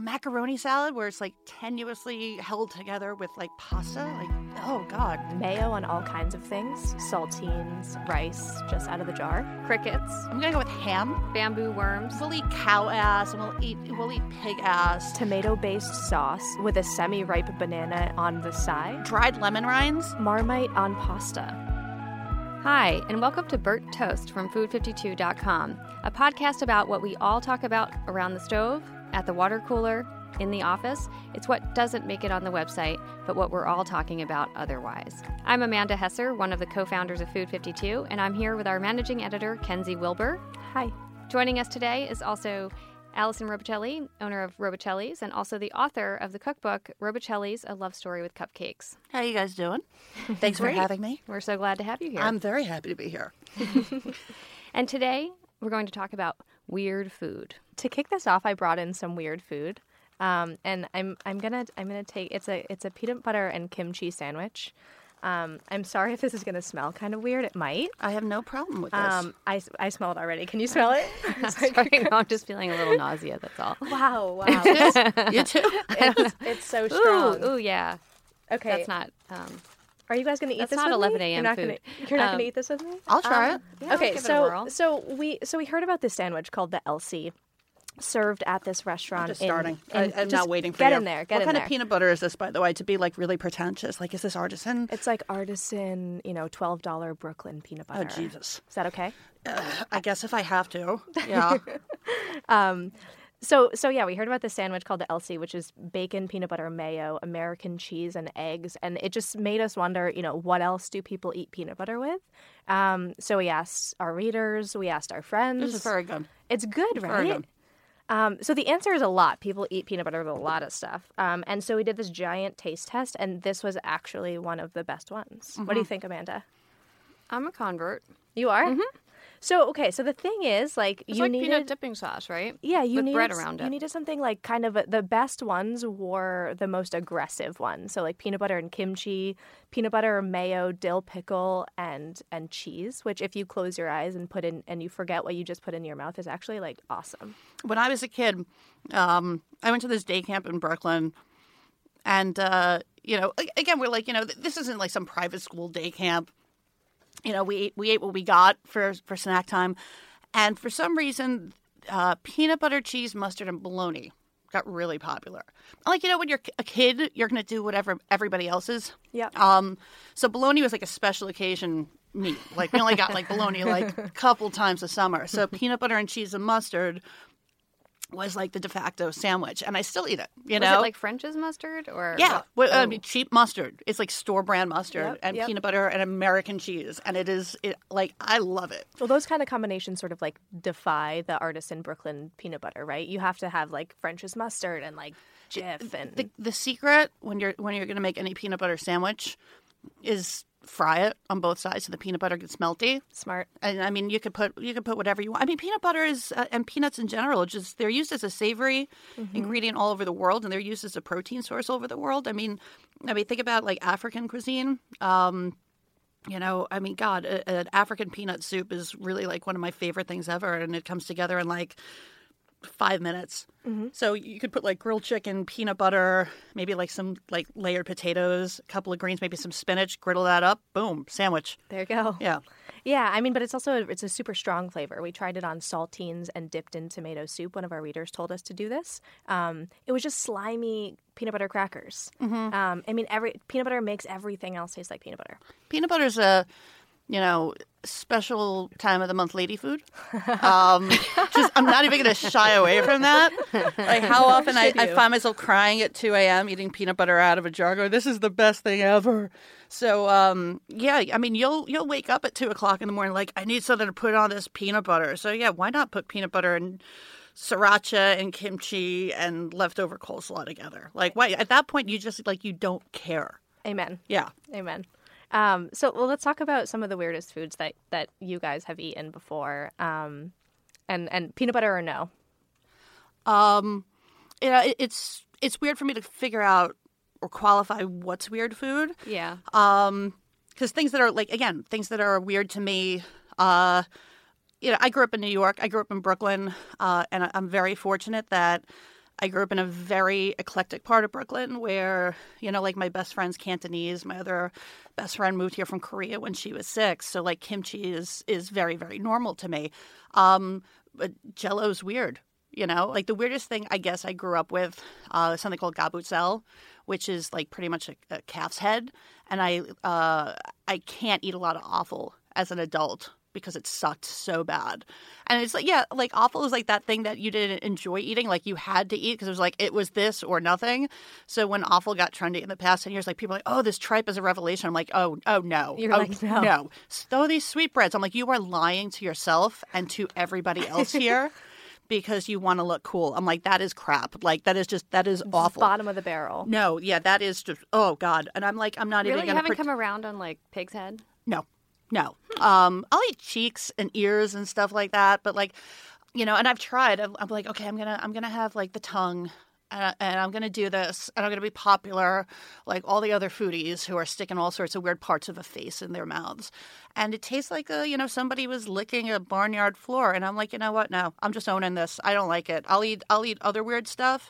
macaroni salad where it's like tenuously held together with like pasta. Like, oh God. Mayo on all kinds of things saltines, rice, just out of the jar. Crickets. I'm gonna go with ham. Bamboo worms. We'll eat cow ass and we'll eat we'll eat pig ass. Tomato based sauce with a semi ripe banana on the side. Dried lemon rinds. Marmite on pasta. Hi, and welcome to Burnt Toast from Food52.com, a podcast about what we all talk about around the stove at the water cooler, in the office. It's what doesn't make it on the website, but what we're all talking about otherwise. I'm Amanda Hesser, one of the co founders of Food 52, and I'm here with our managing editor, Kenzi Wilbur. Hi. Joining us today is also Allison Robicelli, owner of Robicelli's, and also the author of the cookbook Robicelli's: A Love Story with Cupcakes. How you guys doing? Thanks for having me. We're so glad to have you here. I'm very happy to be here. and today we're going to talk about weird food. To kick this off, I brought in some weird food. Um, and I'm I'm gonna I'm gonna take it's a it's a peanut butter and kimchi sandwich. Um, I'm sorry if this is gonna smell kind of weird. It might. I have no problem with this. Um, I, I smell it already. Can you smell it? sorry, I'm just feeling a little nausea. That's all. Wow, wow. you too. It's, it's so strong. Ooh, ooh, yeah. Okay, That's not. Um, Are you guys gonna eat That's this? not with 11 me? a.m. You're not food. Gonna, you're not Um, gonna eat this with me. I'll try Um, it. yeah, okay, give it a so whirl. so we so we heard about this sandwich called the Elsie, served at this restaurant. Just in- starting. in- I, I'm just not waiting for get you. in there. Get in there. what in kind there. of peanut butter is this, by the way? To be like really pretentious, like is this artisan? It's like artisan, you know, twelve dollar Brooklyn peanut butter. Oh. Jesus! Is that okay? I guess if I have to, yeah. Um, so so yeah, we heard about this sandwich called the Elsie, which is bacon, peanut butter, mayo, American cheese, and eggs, and it just made us wonder, you know, what else do people eat peanut butter with? Um, so we asked our readers, we asked our friends. this is very good. It's good, Very right? good. Um, so the answer is a lot. People eat peanut butter with a lot of stuff. Um, and so we did this giant taste test, and this was actually one of the best ones. What do Mm-hmm. you think, Amanda? I'm a convert. You are. So okay, so the thing is, like, It's you like needed, peanut dipping sauce, right? yeah, you need. with needed bread around it. You needed something like kind of a, the best ones were the most aggressive ones. So like peanut butter and kimchi, peanut butter, mayo, dill pickle, and and cheese. Which if you close your eyes and put in and you forget what you just put in your mouth is actually like awesome. when I was a kid, um, I went to this day camp in Brooklyn, and uh, you know, again, we're like, you know, this isn't like some private school day camp. You know, we ate, we ate what we got for for snack time, and for some reason, uh, peanut butter, cheese, mustard, and bologna got really popular. Like, you know, when you're a kid, you're going to do whatever everybody else is. Yeah. Um, so bologna was like a special occasion meat. Like we only got like bologna like a couple times a summer. So peanut butter and cheese and mustard was like the de facto sandwich, and I still eat it. You Was know, it like French's mustard or yeah, well, I Oh. mean, cheap mustard. It's like store brand mustard Yep, and yep. peanut butter and American cheese, and it is it like I love it. Well, those kind of combinations sort of like defy the artisan Brooklyn peanut butter, right? You have to have like French's mustard and like Jif and The the secret when you're when you're gonna make any peanut butter sandwich is fry it on both sides so the peanut butter gets melty. smart. And I mean, you could put you could put whatever you want. I mean, peanut butter is uh, and peanuts in general. Just they're used as a savory ingredient all over the world, and they're used as a protein source all over the world. I mean, I mean, think about like African cuisine. Um, you know, I mean, God, a- an African peanut soup is really like one of my favorite things ever, and it comes together in like five minutes. So you could put like grilled chicken, peanut butter, maybe like some like layered potatoes, a couple of greens, maybe some spinach. Griddle that up, boom, sandwich. There you go. Yeah. Yeah, I mean, but it's also it's a super strong flavor. We tried it on saltines and dipped in tomato soup. One of our readers told us to do this. Um, it was just slimy peanut butter crackers. Um, I mean, every peanut butter makes everything else taste like peanut butter. peanut butter is a you know, special time of the month lady food. Um, just I'm not even going to shy away from that. Like how often I, I find myself crying at 2 a.m. eating peanut butter out of a jar. Go, this is the best thing ever. So um, yeah, I mean you'll you'll wake up at two o'clock in the morning like I need something to put on this peanut butter. So yeah, why not put peanut butter and sriracha and kimchi and leftover coleslaw together? Like why at that point you just like you don't care. Amen. Yeah. Amen. Um, so, well, let's talk about some of the weirdest foods that, that you guys have eaten before. Um, and and peanut butter or no? Um, you know, it, it's it's weird for me to figure out or qualify what's weird food. Yeah. Um, because things that are like again things that are weird to me. Uh, you know, I grew up in New York. I grew up in Brooklyn, uh, and I- I'm very fortunate that I grew up in a very eclectic part of Brooklyn where, you know, like my best friend's Cantonese. My other best friend moved here from Korea when she was six. So like kimchi is is very, very normal to me. Um, but jello's weird. You know, like the weirdest thing I guess I grew up with uh, something called gabutzel, which is like pretty much a, a calf's head, and I uh, I can't eat a lot of offal as an adult because it sucked so bad. And it's like, yeah, like offal is like that thing that you didn't enjoy eating, like you had to eat because it was like it was this or nothing. So when offal got trendy in the past ten years, like people are like, oh, this tripe is a revelation. I'm like, oh, oh no, You're oh, like, no. no, throw these sweetbreads. I'm like, you are lying to yourself and to everybody else here. Because you want to look cool. I'm like, that is crap. Like, that is just, that is awful. Bottom of the barrel. No, yeah, that is just, oh, God. And I'm like, I'm not Really? even You haven't to. come around on like pig's head? No, no. Um, I'll eat cheeks and ears and stuff like that, but like, you know, and I've tried. I'm, I'm like, okay, I'm gonna, I'm gonna have like the tongue, and, and I'm gonna do this, and I'm gonna be popular, like all the other foodies who are sticking all sorts of weird parts of a face in their mouths, and it tastes like a, you know, somebody was licking a barnyard floor, and I'm like, you know what? No, I'm just owning this. I don't like it. I'll eat, I'll eat other weird stuff.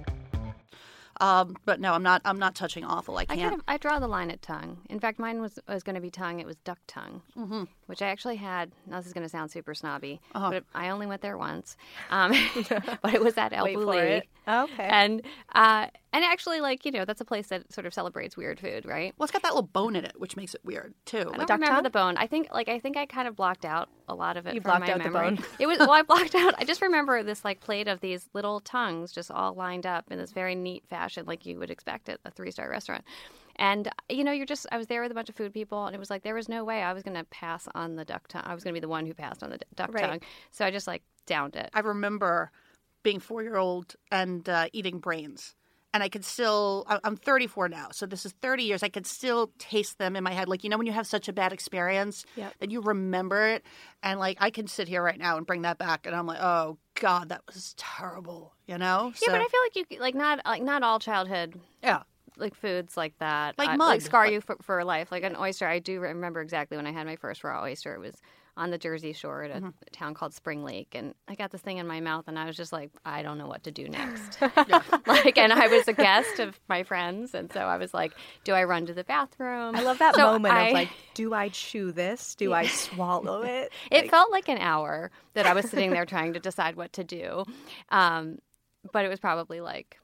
Um, but no, I'm not, I'm not touching offal. I I can't. kind of I draw the line at tongue. In fact, mine was was going to be tongue. It was duck tongue, Mm-hmm. which I actually had. Now this is going to sound super snobby, Uh-huh. but I only went there once. Um, but it was at El Bulli. Okay. And uh, and actually, like you know, that's a place that sort of celebrates weird food, right? well, it's got that little bone in it, which makes it weird too. I Like, don't duck remember the bone. I think like I think I kind of blocked out a lot of it. You from blocked my out the bone. It was well, I blocked out. I just remember this like plate of these little tongues just all lined up in this very neat fashion, like you would expect at a three star restaurant. And you know, you're just I was there with a bunch of food people, and it was like there was no way I was going to pass on the duck tongue. I was going to be the one who passed on the duck Right. tongue. So I just like downed it. I remember being four year old and uh, eating brains. And I could still, I- I'm 34 now, so this is 30 years. I could still taste them in my head. Like, you know, when you have such a bad experience Yep. that you remember it. And like, I can sit here right now and bring that back. And I'm like, oh, God, that was terrible, you know? yeah, So- but I feel like you like not like not all childhood yeah. like foods like that, Like uh, mud. like scar Like- you for, for life. Like an oyster, I do remember exactly when I had my first raw oyster. It was on the Jersey Shore at a, Mm-hmm. town called Spring Lake, and I got this thing in my mouth, and I was just like, I don't know what to do next. like, and I was a guest of my friends, and so I was like, Do I run to the bathroom? I love that So moment I- of like, do I chew this? Do I swallow it? It felt like an hour that I was sitting there trying to decide what to do, um, but it was probably like.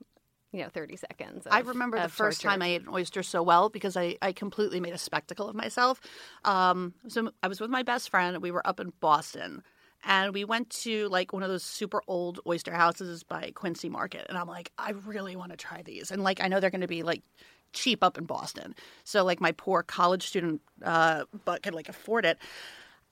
You know, thirty seconds. I of- remember the first torture. time I ate an oyster so well because I, I completely made a spectacle of myself. Um, so I was with my best friend. We were up in Boston, and we went to like one of those super old oyster houses by Quincy Market. And I'm like, I really want to try these. And like, I know they're going to be like cheap up in Boston. So like, my poor college student uh, butt could like afford it.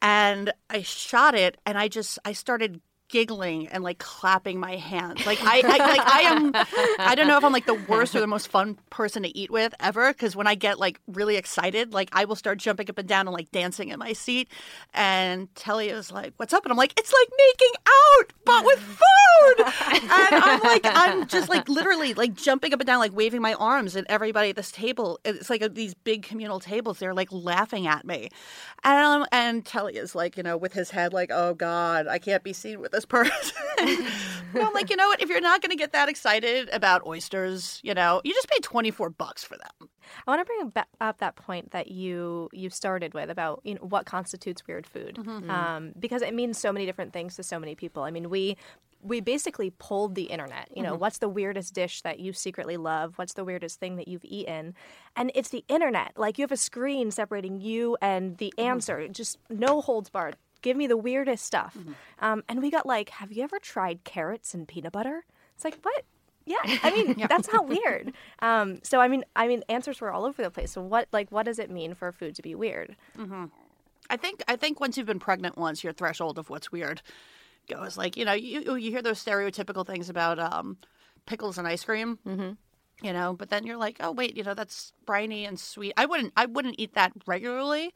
And I shot it, and I just I started giggling and like clapping my hands. Like I, I like I am I don't know if I'm like the worst or the most fun person to eat with ever because when I get like really excited, like I will start jumping up and down and like dancing in my seat. And Telly is like, "What's up?" And I'm like, "It's like making out, but with food." And I'm like, I'm just like literally like jumping up and down, like waving my arms at everybody at this table. It's like a, these big communal tables. They're like laughing at me, and and Telly is like, you know, with his head like, oh God, I can't be seen with this person. but I'm like, you know what? If you're not going to get that excited about oysters, you know, you just pay 24 bucks for them. I want to bring up that point that you you started with about you know what constitutes weird food, mm-hmm, mm-hmm. um, because it means so many different things to so many people. I mean, we we basically pulled the internet. You know, mm-hmm. what's the weirdest dish that you secretly love? What's the weirdest thing that you've eaten? And it's the internet. Like you have a screen separating you and the answer. Just no holds barred. Give me the weirdest stuff. Um, and we got like, have you ever tried carrots and peanut butter? It's like what? Yeah, I mean that's not weird. Um, so I mean, I mean, answers were all over the place. So what, like, what does it mean for food to be weird? I think I think once you've been pregnant once, your threshold of what's weird goes like you know you you hear those stereotypical things about um, pickles and ice cream, mm-hmm. you know, but then you're like, oh wait, you know that's briny and sweet. I wouldn't I wouldn't eat that regularly,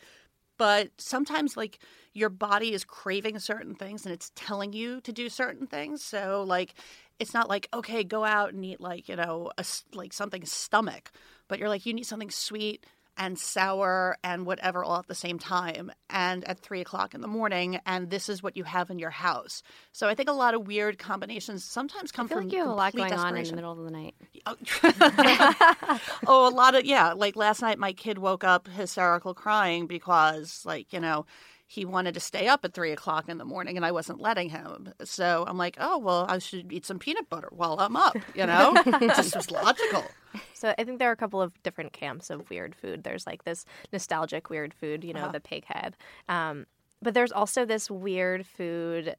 but sometimes like your body is craving certain things and it's telling you to do certain things. So like it's not like okay, go out and eat like you know a like something stomach, but you're like you need something sweet and sour and whatever all at the same time and at three o'clock in the morning and this is what you have in your house so i think a lot of weird combinations sometimes come I feel from like you have a lot going on in the middle of the night. oh, a lot of yeah. Like last night, my kid woke up hysterical crying because, like, you know, he wanted to stay up at three o'clock in the morning, and I wasn't letting him. So I'm like, oh well, I should eat some peanut butter while I'm up. You know, it just was logical. So I think there are a couple of different camps of weird food. There's like this nostalgic weird food, you know, Uh-huh. the pig head. Um, but there's also this weird food,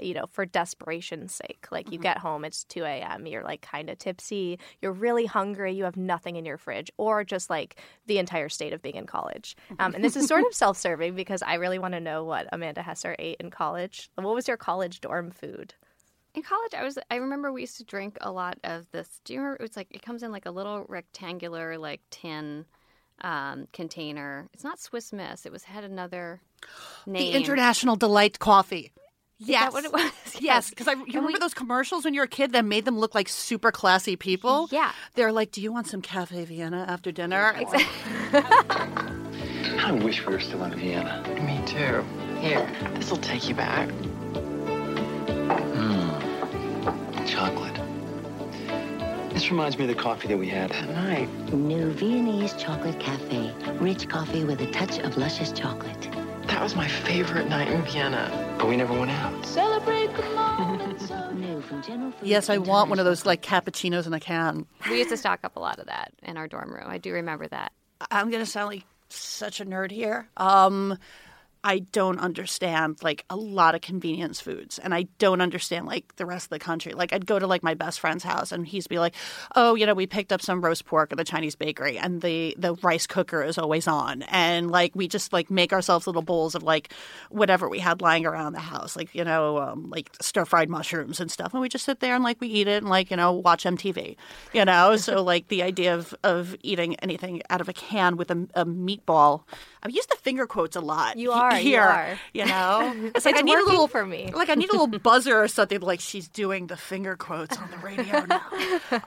you know, for desperation's sake. Like Mm-hmm. you get home, it's 2 a.m., you're like kind of tipsy, you're really hungry, you have nothing in your fridge, or just like the entire state of being in college. Um, and this is sort of self serving because I really want to know what Amanda Hesser ate in college. What was your college dorm food? In college, I was. I remember we used to drink a lot of this. Do you remember? It's like it comes in like a little rectangular like tin um, container. It's not Swiss Miss. It was had another name. The International Delight Coffee. Yes. that what it was? Yes, Yes. because I you remember those commercials when you were a kid that made them look like super classy people. Yeah. they're like, "Do you want some Cafe Vienna after dinner?" I wish we were still in Vienna. Me too. Here, this'll take you back. Hmm. Chocolate. This reminds me of the coffee that we had. At night. New Viennese Chocolate Cafe. Rich coffee with a touch of luscious chocolate. That was my favorite night in Vienna. But we never went out. Celebrate the moment so new from General Foods Yes, I want one of those like cappuccinos in a can. We used to stock up a lot of that in our dorm room. I do remember that. I'm gonna sound like such a nerd here. Um, I don't understand like a lot of convenience foods, and I don't understand like the rest of the country. Like I'd go to like my best friend's house, and he'd be like, "Oh, you know, we picked up some roast pork at the Chinese bakery, and the the rice cooker is always on, and like we just like make ourselves little bowls of like whatever we had lying around the house, like you know, um, like stir fried mushrooms and stuff, and we just sit there and like we eat it and like you know watch MTV, you know. so like the idea of of eating anything out of a can with a, a meatball. I've used the finger quotes a lot. You are, you here. are. You know, it's like It's I need a little for me. Like I need a little buzzer or something. Like she's doing the finger quotes on the radio now.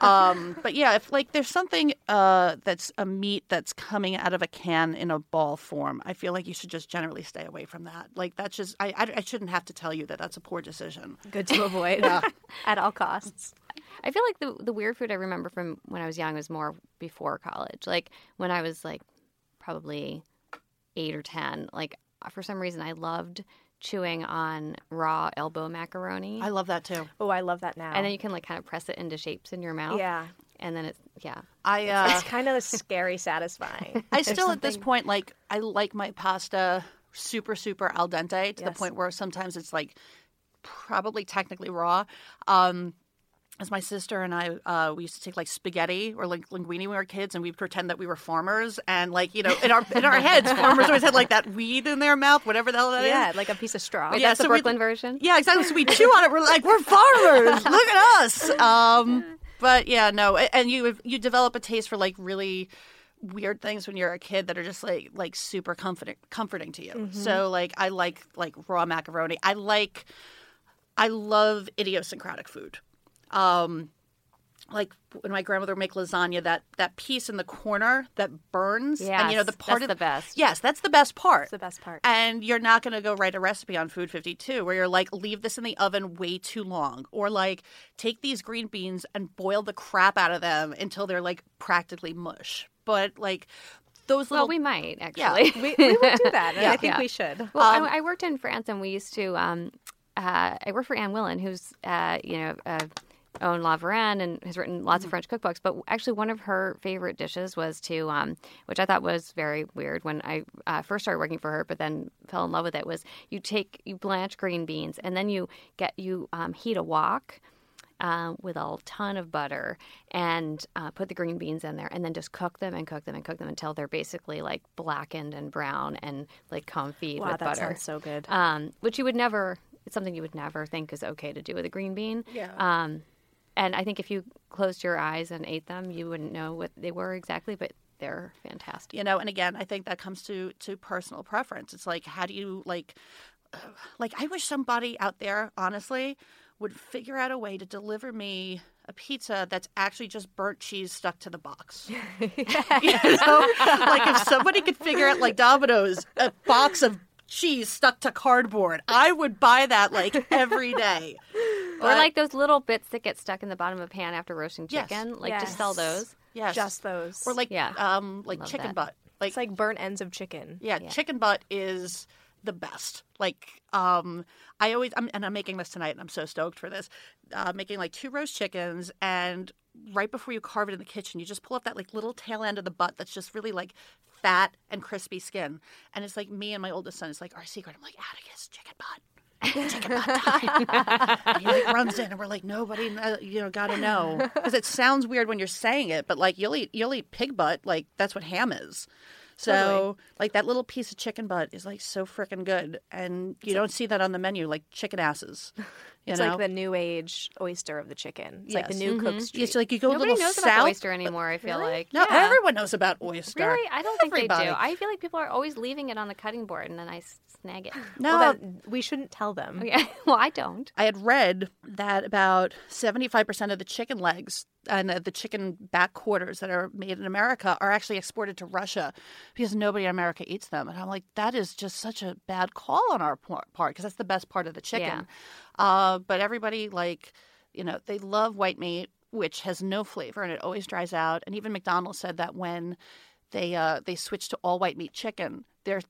um, but yeah, if like there's something uh, that's a meat that's coming out of a can in a ball form, I feel like you should just generally stay away from that. Like that's just I I, I shouldn't have to tell you that that's a poor decision. Good to avoid at all costs. I feel like the the weird food I remember from when I was young was more before college. Like when I was like probably eight or ten. Like for some reason, I loved chewing on raw elbow macaroni, I love that too. Oh, I love that now. and then you can like kind of press it into shapes in your mouth. yeah. and then it's yeah. I uh, It's kind of scary satisfying. I There's still at this point like I like my pasta super super al dente to the point where sometimes it's like probably technically raw. Um as my sister and I, uh, we used to take like spaghetti or like linguine when we were kids, and we'd pretend that we were farmers. And like you know, in our in our heads, farmers always had like that weed in their mouth, whatever the hell that is. Yeah, like a piece of straw. Wait, Yeah, that's the so we- Brooklyn version. Yeah, exactly. So we chew on it. We're like, we're farmers. Look at us. Um, but yeah, no, and you you develop a taste for like really weird things when you're a kid that are just like like super comforting comforting to you. So like I like like raw macaroni. I like I love idiosyncratic food. Um, like when my grandmother would make lasagna, that that piece in the corner that burns, and you know the part that's of the best. Yes, that's the best part. It's the best part. And you're not going to go write a recipe on Food 52 where you're like, leave this in the oven way too long. Or like, take these green beans and boil the crap out of them until they're like practically mush. But like, those Well, little. we might Yeah. actually. we, we would do that, Yeah. I think Yeah. we should. Well, Um, I, I worked in France, and we used to. Um, uh, I worked for Anne Willan, who's uh, you know uh, owned La Varenne and has written lots Mm-hmm. of French cookbooks. But actually, one of her favorite dishes was to, um, which I thought was very weird when I uh, first started working for her, but then fell in love with it. Was you take you blanch green beans, and then you get you um, heat a wok. Uh, with a ton of butter and uh, put the green beans in there and then just cook them and cook them and cook them until they're basically like blackened and brown and like confit Wow, with butter sounds so good. um, which you would never. It's something you would never think is okay to do with a green bean. Yeah. Um, and I think if you closed your eyes and ate them, you wouldn't know what they were exactly, but they're fantastic. you know and again i think that comes to to personal preference. It's like how do you like uh, like i wish somebody out there honestly would figure out a way to deliver me a pizza that's actually just burnt cheese stuck to the box. You know? Like if somebody could figure out like domino's a box of cheese stuck to cardboard i would buy that like every day or like those little bits that get stuck in the bottom of a pan after roasting Yes. chicken. Like just sell those. yes Just those. or like Yeah. um like Love chicken that. butt like it's like burnt ends of chicken. Yeah, chicken butt is the best. Like, um, I always, I'm, and I'm making this tonight, and I'm so stoked for this. Uh, making like two roast chickens, and right before you carve it in the kitchen, you just pull up that like little tail end of the butt that's just really like fat and crispy skin, and it's like me and my oldest son. It's like our secret. I'm like Atticus, chicken butt. Chicken butt time. and he like runs in, and we're like, nobody, you know, gotta know because it sounds weird when you're saying it, but like you'll eat, you'll eat pig butt, like that's what ham is. So, Totally. like that little piece of chicken butt is like so freaking good, and you don't see that on the menu, like chicken asses. You It's know, like the new age oyster of the chicken. It's like the Yes. new cook's street. it's like you go a Nobody little knows south. about oyster anymore. I feel like No, Yeah. everyone knows about oyster. Really, I don't think Everybody. they do. I feel like people are always leaving it on the cutting board, and then I snag it. No, well, then we shouldn't tell them. Okay. well, I don't. I had read that about 75% of the chicken legs and uh, the chicken back quarters that are made in America are actually exported to Russia because nobody in America eats them. And I'm like, that is just such a bad call on our part because that's the best part of the chicken. Uh, but everybody, like, you know, they love white meat, which has no flavor and it always dries out. And even McDonald's said that when they uh, they switched to all white meat chicken, they're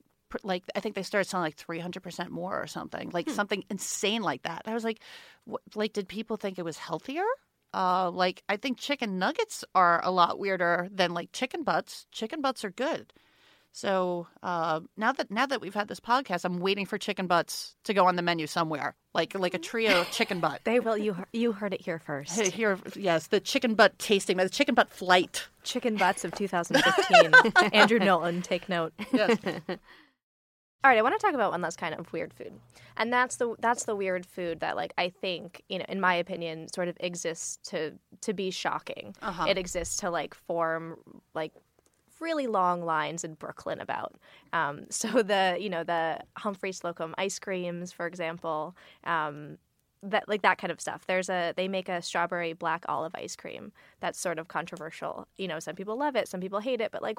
like I think they started selling like three hundred percent more or something, like something insane like that. I was like, what, like, did people think it was healthier? Uh, like I think chicken nuggets are a lot weirder than like chicken butts. Chicken butts are good. So uh, now that now that we've had this podcast, I'm waiting for chicken butts to go on the menu somewhere, like like a trio of chicken butt. They will. You you heard it here first. Here, yes, the chicken butt tasting, the chicken butt flight. Chicken butts of 2015. Andrew Knowlton, take note. Yes. All right, I want to talk about one last kind of weird food, and that's the that's the weird food that, like, I think you know, in my opinion, sort of exists to to be shocking. Uh-huh. It exists to like form like really long lines in Brooklyn about. Um, so the you know the Humphry Slocombe ice creams, for example. Um, that like that kind of stuff. There's a they make a strawberry black olive ice cream that's sort of controversial. You know, some people love it, some people hate it, but like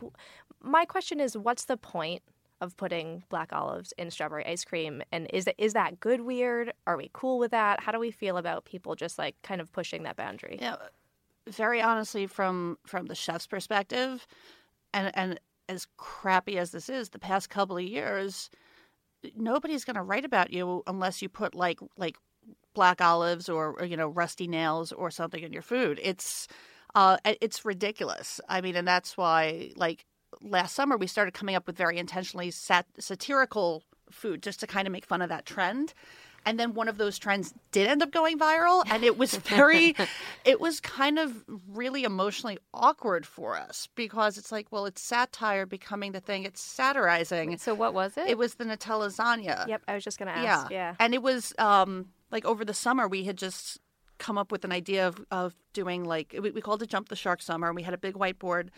my question is what's the point of putting black olives in strawberry ice cream and is is that good weird? Are we cool with that? How do we feel about people just like kind of pushing that boundary? Yeah, very honestly, from from the chef's perspective, and and as crappy as this is, the past couple of years, nobody's going to write about you unless you put like like black olives or, or you know rusty nails or something in your food. It's uh, it's ridiculous. I mean, and that's why like last summer we started coming up with very intentionally sat- satirical food just to kind of make fun of that trend. And then one of those trends did end up going viral, and it was very, it was kind of really emotionally awkward for us because it's like, well, it's satire becoming the thing, it's satirizing. So what was it? It was the Nutella lasagna. Yep, I was just gonna Yeah. ask. Yeah. And it was um like over the summer we had just come up with an idea of, of doing like we, we called it Jump the Shark Summer and we had a big whiteboard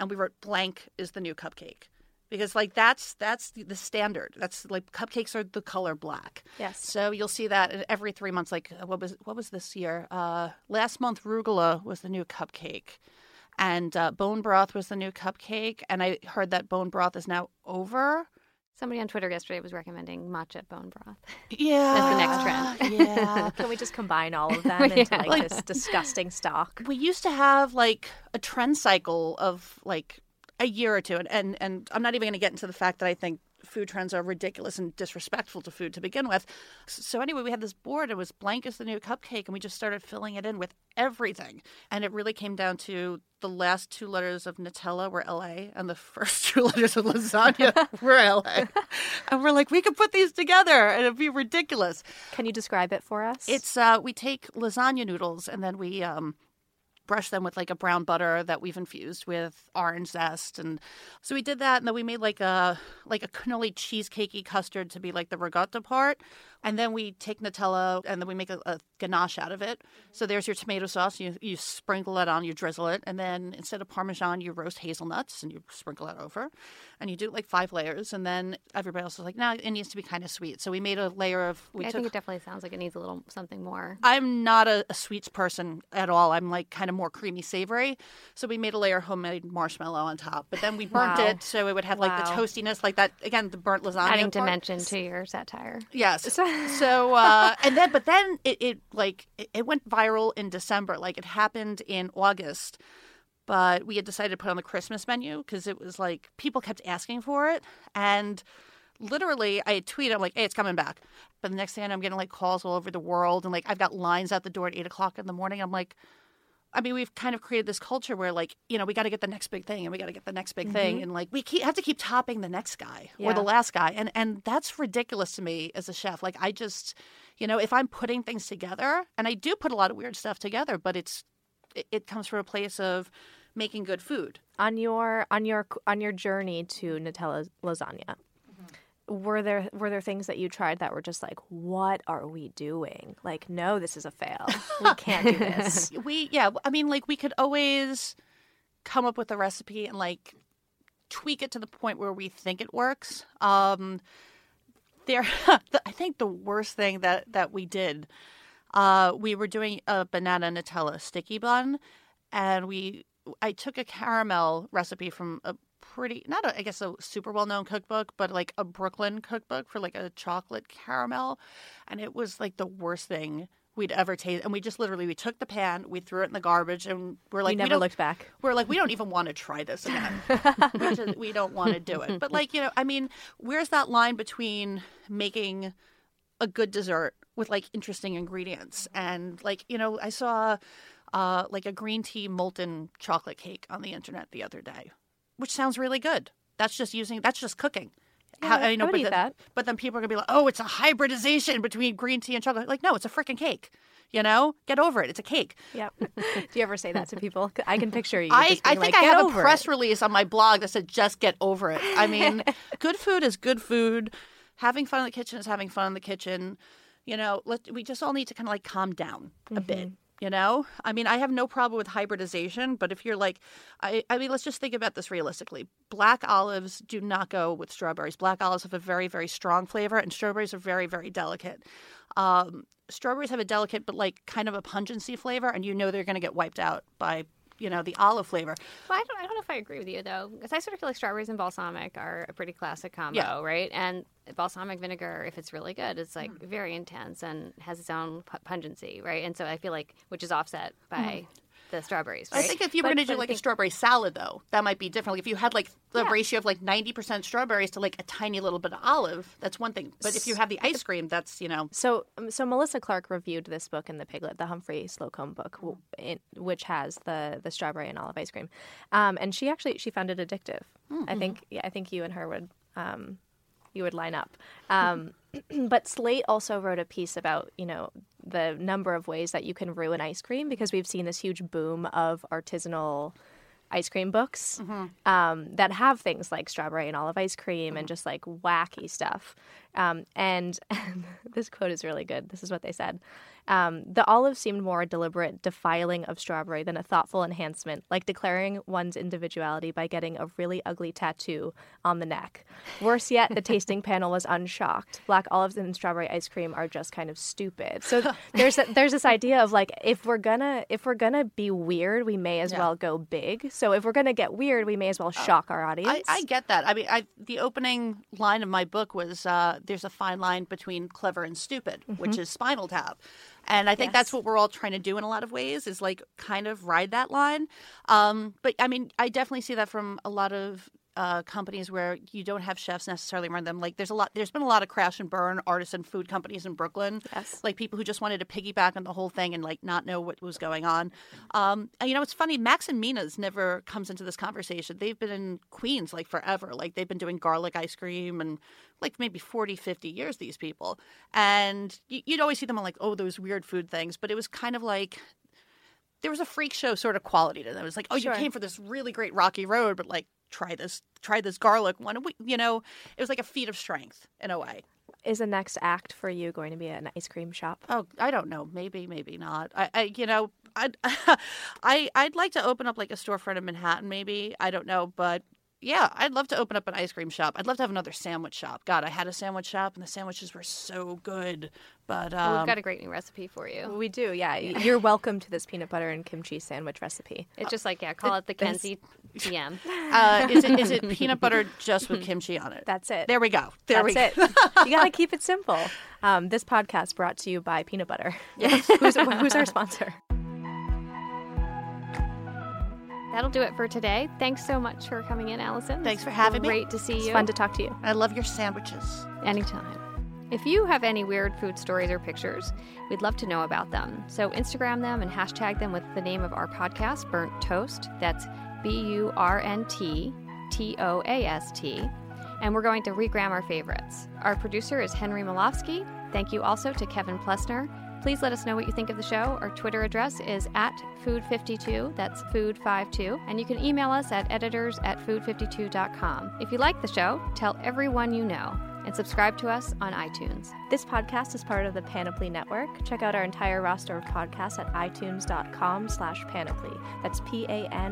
and we wrote blank is the new cupcake. Because like that's that's the- the standard. That's like cupcakes are the color black. Yes. So you'll see that every three months. Like uh, what was what was this year? Uh, last month, rugula was the new cupcake, and uh, bone broth was the new cupcake. And I heard that bone broth is now over. Somebody on Twitter yesterday was recommending matcha bone broth. Yeah, That's the next trend. Yeah. Can we just combine all of them into Yeah. like this disgusting stock? we used to have like a trend cycle of like a year or two and and, and i'm not even going to get into the fact that i think food trends are ridiculous and disrespectful to food to begin with. So anyway we had this board it was blank as the new cupcake and we just started filling it in with everything. And it really came down to the last two letters of nutella were la and the first two letters of lasagna were la and we're like we could put these together and it'd be ridiculous. Can you describe it for us? it's uh, we take lasagna noodles and then we um, brush them with like a brown butter that we've infused with orange zest, and so we did that, and then we made like a like a cannoli cheesecakey custard to be like the ricotta part, and then we take Nutella and then we make a, a ganache out of it. So there's your tomato sauce. You you sprinkle it on, you drizzle it, and then instead of Parmesan, you roast hazelnuts and you sprinkle that over, and you do like five layers, and then everybody else was like, no, it needs to be kind of sweet. So we made a layer of we I took think it definitely sounds like it needs a little something more. I'm not a, a sweets person at all. I'm like kind of more creamy savory. So we made a layer of homemade marshmallow on top, but then we burnt Wow. it so it would have like the Wow. toastiness, like that again, the burnt lasagna. Adding part. dimension to your satire. Yes. so uh, and then but then it, it like it, went viral in December. Like it happened in August. But we had decided to put on the Christmas menu because it was like people kept asking for it. And literally I tweet, I'm like, hey, it's coming back. But the next thing I know, I'm getting like calls all over the world and like I've got lines out the door at eight o'clock in the morning. I'm like, I mean, we've kind of created this culture where, like, you know, we got to get the next big thing, and we got to get the next big thing, mm-hmm. and like, we keep, have to keep topping the next guy or the last guy, and and that's ridiculous to me as a chef. Like, I just, you know, if I'm putting things together, and I do put a lot of weird stuff together, but it's it, it comes from a place of making good food. on your on your on your journey to Nutella lasagna. Were there were there things that you tried that were just like, what are we doing? Like, no, this is a fail. We can't do this. We, yeah, I mean, like, we could always come up with a recipe and like tweak it to the point where we think it works. Um, there, I think the worst thing that that we did, uh, we were doing a banana Nutella sticky bun, and we, I took a caramel recipe from a pretty, not a, I guess a super well known cookbook, but like a Brooklyn cookbook for like a chocolate caramel, and it was like the worst thing we'd ever taste. And we just literally we took the pan, we threw it in the garbage, and we're like, we we never don't- looked back. we're like, we don't even want to try this again. we, just, we don't want to do it. But like, you know, I mean, where's that line between making a good dessert with like interesting ingredients and like, you know, I saw uh, like a green tea molten chocolate cake on the internet the other day, which sounds really good. That's just using that's just cooking. How- I would but eat then, that. But then people are gonna be like, "Oh, it's a hybridization between green tea and chocolate." Like, no, it's a freaking cake. You know, get over it. It's a cake. Yep. do you ever say that to people? I can picture you. I, I think like, I have a press it." release on my blog that said just get over it. I mean, good food is good food. Having fun in the kitchen is having fun in the kitchen. You know, let, we just all need to kind of like calm down a mm-hmm. bit. You know, I mean, I have no problem with hybridization, but if you're like, I, I mean, let's just think about this realistically. Black olives do not go with strawberries. Black olives have a very, very strong flavor, and strawberries are very, very delicate. Um, strawberries have a delicate, but like kind of a pungency flavor, and you know they're going to get wiped out by, you know, the olive flavor. Well, I don't, I don't know if I agree with you though, because I sort of feel like strawberries and balsamic are a pretty classic combo, Yeah. right? And balsamic vinegar, if it's really good, it's like Mm. very intense and has its own pu- pungency, right? And so I feel like, which is offset by the strawberries. Mm. I think if you were going to do like a strawberry salad, though, that might be different. Like if you had like the Yeah. ratio of like ninety percent strawberries to like a tiny little bit of olive, that's one thing. But if you have the ice cream, that's you know. So, um, so Melissa Clark reviewed this book in the Piglet, the Humphry Slocombe book, which has the the strawberry and olive ice cream, um, and she actually she found it addictive. I think yeah, I think you and her would um, you would line up. Um, but Slate also wrote a piece about you know the number of ways that you can ruin ice cream because we've seen this huge boom of artisanal ice cream books um, that have things like strawberry and olive ice cream and just like wacky stuff. Um, and this quote is really good. This is what they said. Um, the olive seemed more a deliberate defiling of strawberry than a thoughtful enhancement, like declaring one's individuality by getting a really ugly tattoo on the neck. Worse yet, the tasting panel was unshocked. Black olives and strawberry ice cream are just kind of stupid. So there's a, there's this idea of like if we're gonna if we're gonna be weird, we may as Yeah. well go big. So if we're gonna get weird, we may as well shock our audience. I, I get that. I mean, I, the opening line of my book was uh, "There's a fine line between clever and stupid," which is Spinal Tap, and I think that's what we're all trying to do in a lot of ways is like kind of ride that line. Um, but I mean, I definitely see that from a lot of. Uh, companies where you don't have chefs necessarily run them. Like there's a lot. There's been a lot of crash and burn artisan food companies in Brooklyn. Yes. Like people who just wanted to piggyback on the whole thing and like not know what was going on. Um, and, you know, it's funny. Max and Mina's never comes into this conversation. They've been in Queens like forever. Like they've been doing garlic ice cream and like maybe 40, 50 years, these people. And you, you'd always see them on like, oh, those weird food things. But it was kind of like, there was a freak show sort of quality to them. It was like, oh, Sure. you came for this really great rocky road, but like, try this, try this garlic one. We- You know, it was like a feat of strength in a way. Is the next act for you going to be an ice cream shop? Oh, I don't know. Maybe, maybe not. I, I you know, I'd, I, I'd like to open up like a storefront in Manhattan. Maybe I don't know, but yeah, I'd love to open up an ice cream shop. I'd love to have another sandwich shop. God, I had a sandwich shop, and the sandwiches were so good. But um, Well, we've got a great new recipe for you. We do, yeah. You're welcome to this peanut butter and kimchi sandwich recipe. It's just like yeah, call it the this- Kenzi DM. uh, is it is it peanut butter just with kimchi on it? That's it. There we go. There we go. it. you got to keep it simple. Um, this podcast brought to you by peanut butter. Yes. who's, who's our sponsor? That'll do it for today. Thanks so much for coming in, Allison. Thanks for having me. Great to see It's you. fun to talk to you. I love your sandwiches. Anytime. If you have any weird food stories or pictures, we'd love to know about them. So Instagram them and hashtag them with the name of our podcast, Burnt Toast. That's B U R N T T O A S T. And we're going to regram our favorites. Our producer is Henry Malofsky. Thank you also to Kevin Plessner. Please let us know what you think of the show. Our Twitter address is at food52. That's food52. And you can email us at editors at food52.com. If you like the show, tell everyone you know and subscribe to us on iTunes. This podcast is part of the Panoply Network. Check out our entire roster of podcasts at itunes.com slash panoply. That's P-A-N-O-P-L-Y.